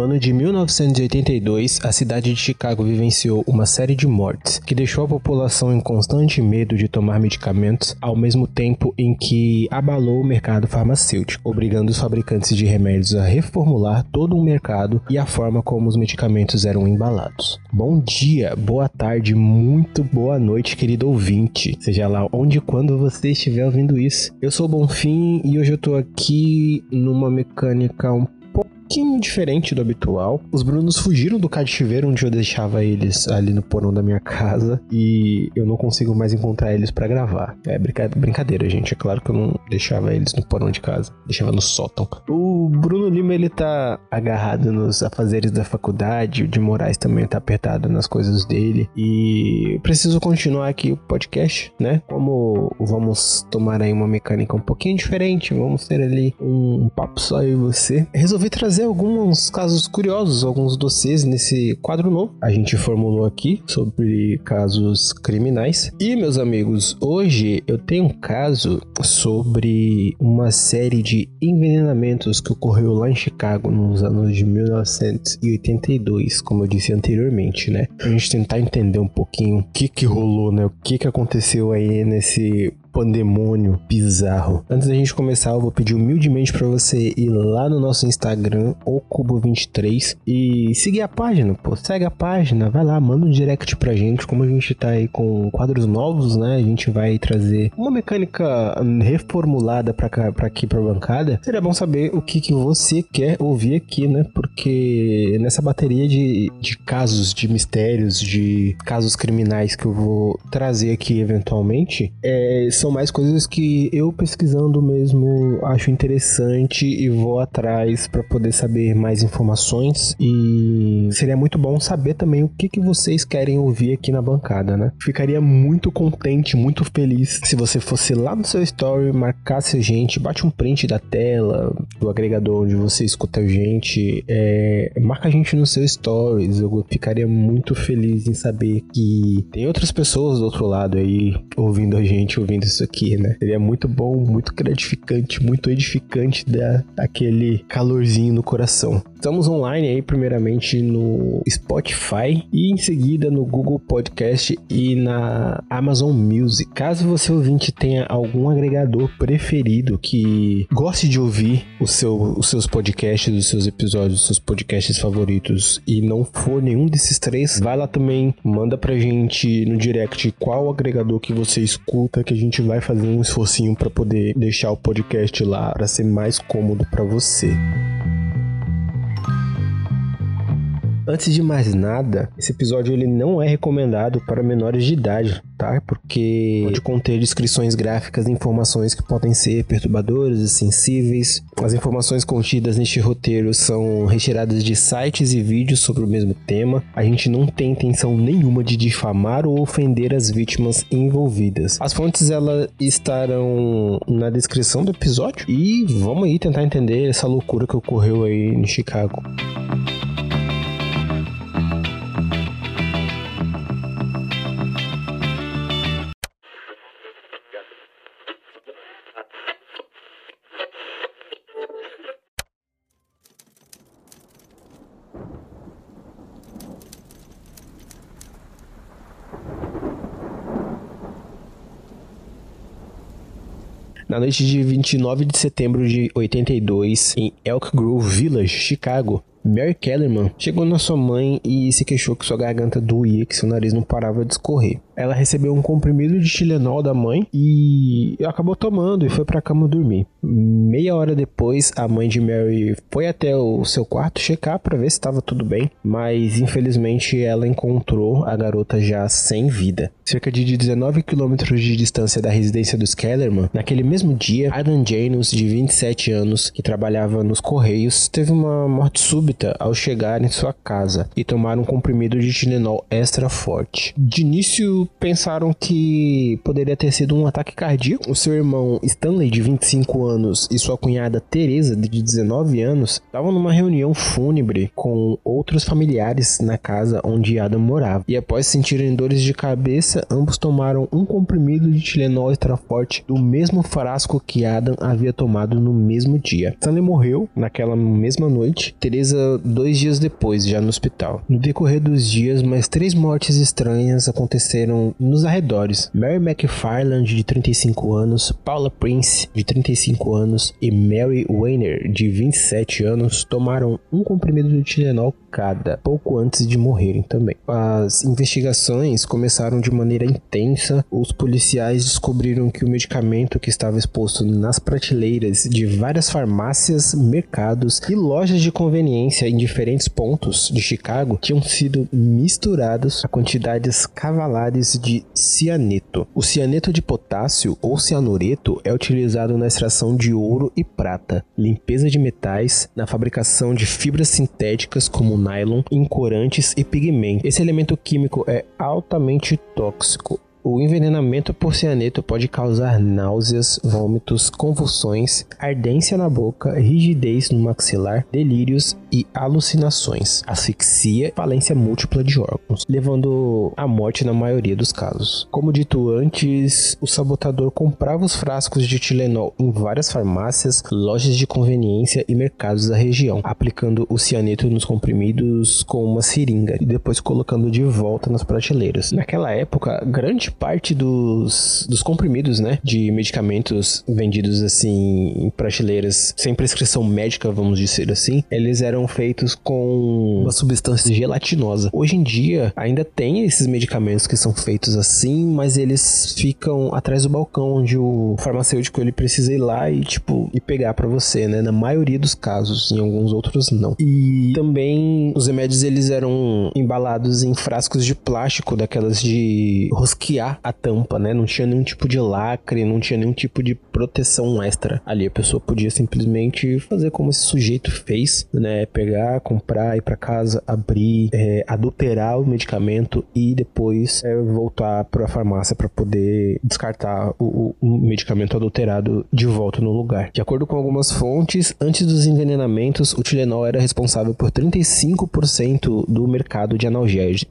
No ano de 1982, a cidade de Chicago vivenciou uma série de mortes que deixou a população em constante medo de tomar medicamentos, ao mesmo tempo em que abalou o mercado farmacêutico, obrigando os fabricantes de remédios a reformular todo o mercado e a forma como os medicamentos eram embalados. Bom dia, boa tarde, muito boa noite, querido ouvinte, seja lá onde e quando você estiver ouvindo isso. Eu sou o Bonfim e hoje eu tô aqui numa mecânica um pouquinho diferente do habitual. Os Brunos fugiram do cativeiro onde eu deixava eles ali no porão da minha casa e eu não consigo mais encontrar eles para gravar. É brincadeira, gente. É claro que eu não deixava eles no porão de casa, deixava no sótão. O Bruno Lima ele tá agarrado nos afazeres da faculdade, o de Moraes também tá apertado nas coisas dele e preciso continuar aqui o podcast, né? Como vamos tomar aí uma mecânica um pouquinho diferente, vamos ter ali um papo só eu e você. Resolvi trazer trazer alguns casos curiosos, alguns dossiês nesse quadro novo. A gente formulou aqui sobre casos criminais. E, meus amigos, hoje eu tenho um caso sobre uma série de envenenamentos que ocorreu lá em Chicago nos anos de 1982, como eu disse anteriormente, né? Pra gente tentar entender um pouquinho o que que rolou, né? O que que aconteceu aí nesse pandemônio bizarro. Antes da gente começar, eu vou pedir humildemente para você ir lá no nosso Instagram, o Cubo23, e seguir a página, pô. Segue a página, vai lá, manda um direct pra gente. Como a gente tá aí com quadros novos, né? A gente vai trazer uma mecânica reformulada pra, cá, pra aqui pra bancada. Seria bom saber o que, que você quer ouvir aqui, né? Porque nessa bateria de, de casos, de mistérios, de casos criminais que eu vou trazer aqui eventualmente, é são mais coisas que eu pesquisando mesmo acho interessante e vou atrás para poder saber mais informações e seria muito bom saber também o que, que vocês querem ouvir aqui na bancada, né? Ficaria muito contente, muito feliz se você fosse lá no seu story, marcasse a gente, bate um print da tela do agregador onde você escuta a gente, é, marca a gente no seu stories, eu ficaria muito feliz em saber que tem outras pessoas do outro lado aí ouvindo a gente, ouvindo isso aqui, né? Seria muito bom, muito gratificante, muito edificante dar aquele calorzinho no coração. Estamos online aí, primeiramente no Spotify e em seguida no Google Podcast e na Amazon Music. Caso você ouvinte tenha algum agregador preferido que goste de ouvir seu, os seus podcasts, os seus episódios, os seus podcasts favoritos e não for nenhum desses três, vai lá também, manda pra gente no direct qual agregador que você escuta, que a gente vai fazer um esforcinho para poder deixar o podcast lá para ser mais cômodo para você. Antes de mais nada, esse episódio ele não é recomendado para menores de idade, tá? Porque pode conter descrições gráficas e informações que podem ser perturbadoras e sensíveis. As informações contidas neste roteiro são retiradas de sites e vídeos sobre o mesmo tema. A gente não tem intenção nenhuma de difamar ou ofender as vítimas envolvidas. As fontes elas estarão na descrição do episódio e vamos aí tentar entender essa loucura que ocorreu aí em Chicago. Na noite de 29 de setembro de 82, em Elk Grove Village, Chicago, Mary Kellerman chegou na sua mãe e se queixou que sua garganta doía, que seu nariz não parava de escorrer. Ela recebeu um comprimido de Tilenol da mãe e acabou tomando e foi para a cama dormir. Meia hora depois, a mãe de Mary foi até o seu quarto checar para ver se estava tudo bem, mas infelizmente ela encontrou a garota já sem vida. Cerca de 19 quilômetros de distância da residência dos Kellerman, naquele mesmo dia, Adam Janos, de 27 anos, que trabalhava nos Correios, teve uma morte súbita ao chegar em sua casa e tomar um comprimido de Tilenol extra forte. De início, pensaram que poderia ter sido um ataque cardíaco. O seu irmão Stanley, de 25 anos, e sua cunhada Teresa, de 19 anos, estavam numa reunião fúnebre com outros familiares na casa onde Adam morava. E após sentirem dores de cabeça, ambos tomaram um comprimido de Tilenol extra forte do mesmo frasco que Adam havia tomado no mesmo dia. Stanley morreu naquela mesma noite, Teresa dois dias depois, já no hospital. No decorrer dos dias, mais três mortes estranhas aconteceram nos arredores. Mary McFarland, de 35 anos, Paula Prince, de 35 anos, e Mary Weiner, de 27 anos, tomaram um comprimido de Tilenol cada, pouco antes de morrerem também. As investigações começaram de maneira intensa. Os policiais descobriram que o medicamento que estava exposto nas prateleiras de várias farmácias, mercados e lojas de conveniência em diferentes pontos de Chicago tinham sido misturados a quantidades cavalares de cianeto. O cianeto de potássio ou cianureto é utilizado na extração de ouro e prata, limpeza de metais, na fabricação de fibras sintéticas como nylon, em corantes e pigmento. Esse elemento químico é altamente tóxico o envenenamento por cianeto pode causar náuseas, vômitos, convulsões, ardência na boca, rigidez no maxilar, delírios e alucinações, asfixia, falência múltipla de órgãos, levando à morte na maioria dos casos. Como dito antes, o sabotador comprava os frascos de Tilenol em várias farmácias, lojas de conveniência e mercados da região, aplicando o cianeto nos comprimidos com uma seringa e depois colocando de volta nas prateleiras. Naquela época, grande grande parte dos, dos comprimidos, né, de medicamentos vendidos assim em prateleiras sem prescrição médica, vamos dizer assim, eles eram feitos com uma substância gelatinosa. Hoje em dia ainda tem esses medicamentos que são feitos assim, mas eles ficam atrás do balcão onde o farmacêutico ele precisa ir lá e tipo e pegar para você, né? Na maioria dos casos, em alguns outros não. E também os remédios eles eram embalados em frascos de plástico daquelas de rosquear a tampa, né? Não tinha nenhum tipo de lacre, não tinha nenhum tipo de proteção extra ali. A pessoa podia simplesmente fazer como esse sujeito fez, né? Pegar, comprar, ir para casa, abrir, é, adulterar o medicamento e depois é, voltar para a farmácia para poder descartar o, o, medicamento adulterado de volta no lugar. De acordo com algumas fontes, antes dos envenenamentos, o Tilenol era responsável por 35% do mercado de,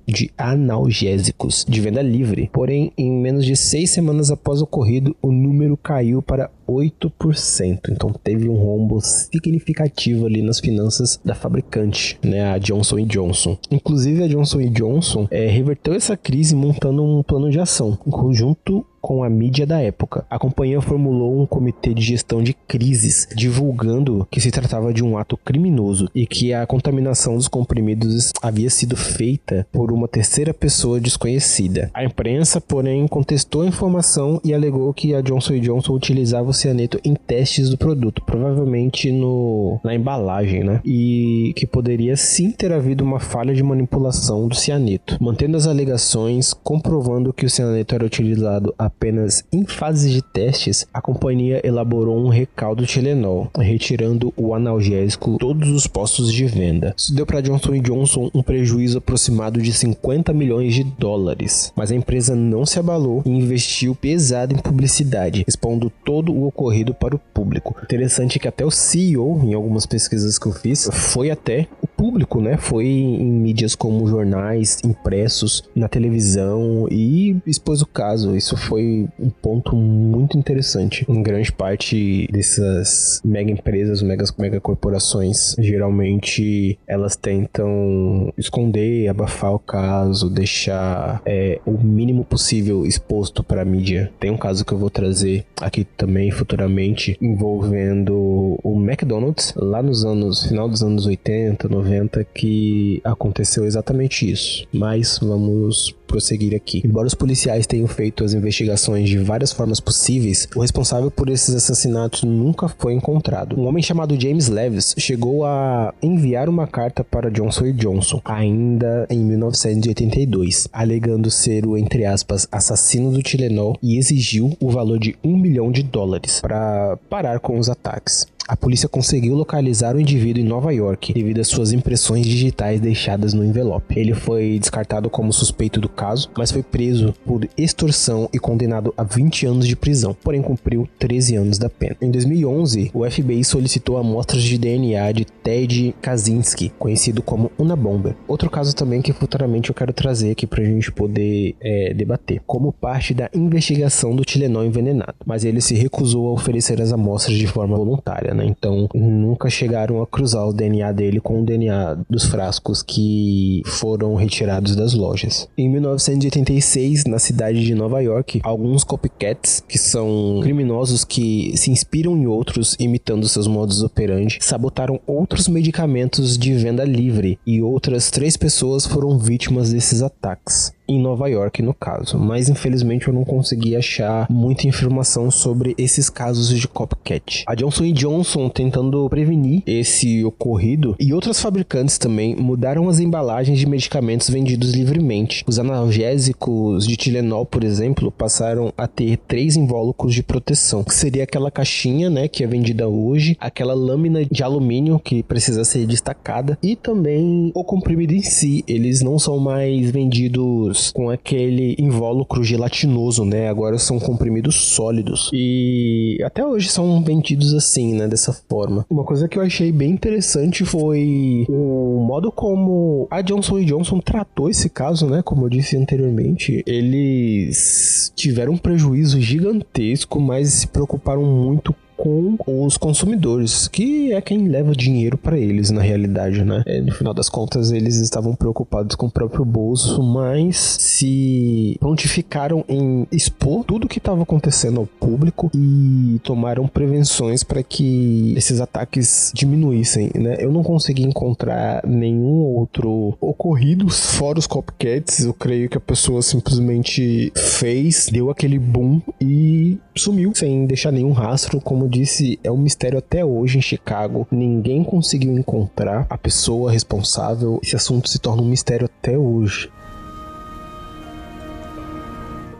de analgésicos de venda livre. Porém, em menos de seis semanas após o ocorrido, o número caiu para 8%. Então teve um rombo significativo ali nas finanças da fabricante, né, a Johnson Johnson. Inclusive a Johnson Johnson é, reverteu essa crise montando um plano de ação em conjunto com a mídia da época. A companhia formulou um comitê de gestão de crises, divulgando que se tratava de um ato criminoso e que a contaminação dos comprimidos havia sido feita por uma terceira pessoa desconhecida. A imprensa, porém, contestou a informação e alegou que a Johnson Johnson utilizava cianeto em testes do produto, provavelmente no, na embalagem, né? E que poderia sim ter havido uma falha de manipulação do cianeto, mantendo as alegações, comprovando que o cianeto era utilizado apenas em fases de testes, a companhia elaborou um recaldo Tilenol, retirando o analgésico todos os postos de venda. Isso deu para Johnson Johnson um prejuízo aproximado de 50 milhões de dólares, mas a empresa não se abalou e investiu pesado em publicidade, expondo todo o ocorrido para o público. Interessante que até o CEO, em algumas pesquisas que eu fiz, foi até público, né? Foi em mídias como jornais, impressos, na televisão e expôs o caso. Isso foi um ponto muito interessante. Em grande parte dessas mega empresas, megas, mega corporações, geralmente elas tentam esconder, abafar o caso, deixar é, o mínimo possível exposto para a mídia. Tem um caso que eu vou trazer aqui também futuramente envolvendo o McDonald's lá nos anos final dos anos 80, 90 que aconteceu exatamente isso. Mas vamos prosseguir aqui. Embora os policiais tenham feito as investigações de várias formas possíveis, o responsável por esses assassinatos nunca foi encontrado. Um homem chamado James Levis chegou a enviar uma carta para Johnson Johnson, ainda em 1982, alegando ser o, entre aspas, assassino do Tilenol e exigiu o valor de um milhão de dólares para parar com os ataques. A polícia conseguiu localizar o indivíduo em Nova York devido às suas impressões digitais deixadas no envelope. Ele foi descartado como suspeito do caso, mas foi preso por extorsão e condenado a 20 anos de prisão, porém cumpriu 13 anos da pena. Em 2011, o FBI solicitou amostras de DNA de Ted Kaczynski, conhecido como Una Bomber. Outro caso também que futuramente eu quero trazer aqui pra gente poder é, debater, como parte da investigação do Tilenol envenenado, mas ele se recusou a oferecer as amostras de forma voluntária, né? Então nunca chegaram a cruzar o DNA dele com o DNA dos frascos que foram retirados das lojas. Em 1986, na cidade de Nova York, alguns copycats, que são criminosos que se inspiram em outros imitando seus modos operandi, sabotaram outros medicamentos de venda livre e outras três pessoas foram vítimas desses ataques em Nova York, no caso. Mas infelizmente eu não consegui achar muita informação sobre esses casos de copycat. A Johnson Johnson tentando prevenir esse ocorrido e outras fabricantes também mudaram as embalagens de medicamentos vendidos livremente. Os analgésicos de Tilenol, por exemplo, passaram a ter três invólucros de proteção, que seria aquela caixinha, né, que é vendida hoje, aquela lâmina de alumínio que precisa ser destacada e também o comprimido em si. Eles não são mais vendidos com aquele invólucro gelatinoso, né? Agora são comprimidos sólidos. E até hoje são vendidos assim, né? Dessa forma. Uma coisa que eu achei bem interessante foi o modo como a Johnson Johnson tratou esse caso, né? Como eu disse anteriormente, eles tiveram um prejuízo gigantesco, mas se preocuparam muito com os consumidores, que é quem leva dinheiro para eles na realidade, né? É, no final das contas, eles estavam preocupados com o próprio bolso, mas se prontificaram em expor tudo o que estava acontecendo ao público e tomaram prevenções para que esses ataques diminuíssem, né? Eu não consegui encontrar nenhum outro ocorrido fora os copycats. Eu creio que a pessoa simplesmente fez, deu aquele boom e sumiu sem deixar nenhum rastro, como disse, é um mistério até hoje em Chicago. Ninguém conseguiu encontrar a pessoa responsável. Esse assunto se torna um mistério até hoje.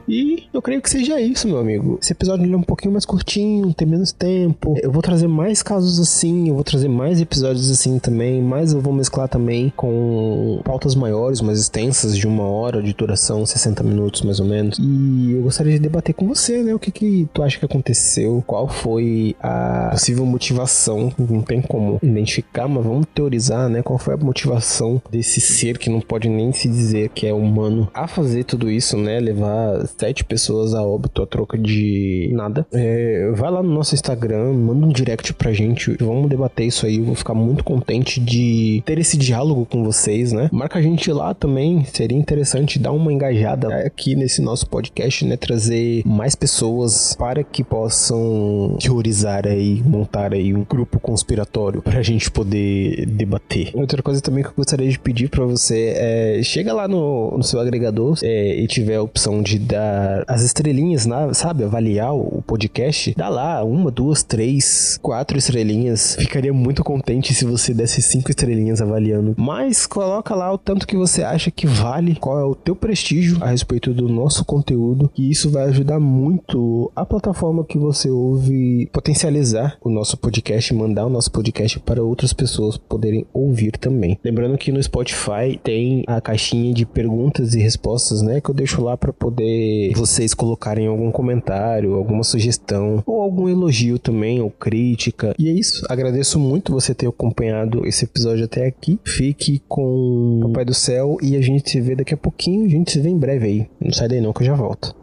E eu creio que seja isso, meu amigo. Esse episódio é um pouquinho mais curtinho, tem menos tempo. Eu vou trazer mais casos assim, eu vou trazer mais episódios assim também, mas eu vou mesclar também com pautas maiores, mais extensas, de uma hora de duração, 60 minutos mais ou menos. E eu gostaria de debater com você, né? O que que tu acha que aconteceu? Qual foi a possível motivação? Não tem como identificar, mas vamos teorizar, né? Qual foi a motivação desse ser que não pode nem se dizer que é humano a fazer tudo isso, né? Levar sete pessoas a óbito a troca de nada. É, vai lá no nosso Instagram, manda um direct pra gente, vamos debater isso aí. Eu vou ficar muito contente de ter esse diálogo com vocês, né? Marca a gente lá também, seria interessante dar uma engajada aqui nesse nosso podcast, né? Trazer mais pessoas para que possam teorizar aí, montar aí um grupo conspiratório pra gente poder debater. Outra coisa também que eu gostaria de pedir para você é chega lá no, no seu agregador é, e tiver a opção de dar as estrelinhas, sabe? Avaliar o podcast. Dá lá uma, duas, três, quatro estrelinhas. Ficaria muito contente se você desse cinco estrelinhas avaliando. Mas coloca lá o tanto que você acha que vale, qual é o teu prestígio a respeito do nosso conteúdo. E isso vai ajudar muito a plataforma que você ouve potencializar o nosso podcast, mandar o nosso podcast para outras pessoas poderem ouvir também. Lembrando que no Spotify tem a caixinha de perguntas e respostas, né? Que eu deixo lá para poder vocês colocarem algum comentário, alguma sugestão, ou algum elogio também, ou crítica. E é isso. Agradeço muito você ter acompanhado esse episódio até aqui. Fique com o Papai do Céu e a gente se vê daqui a pouquinho. A gente se vê em breve aí. Não sai daí não que eu já volto.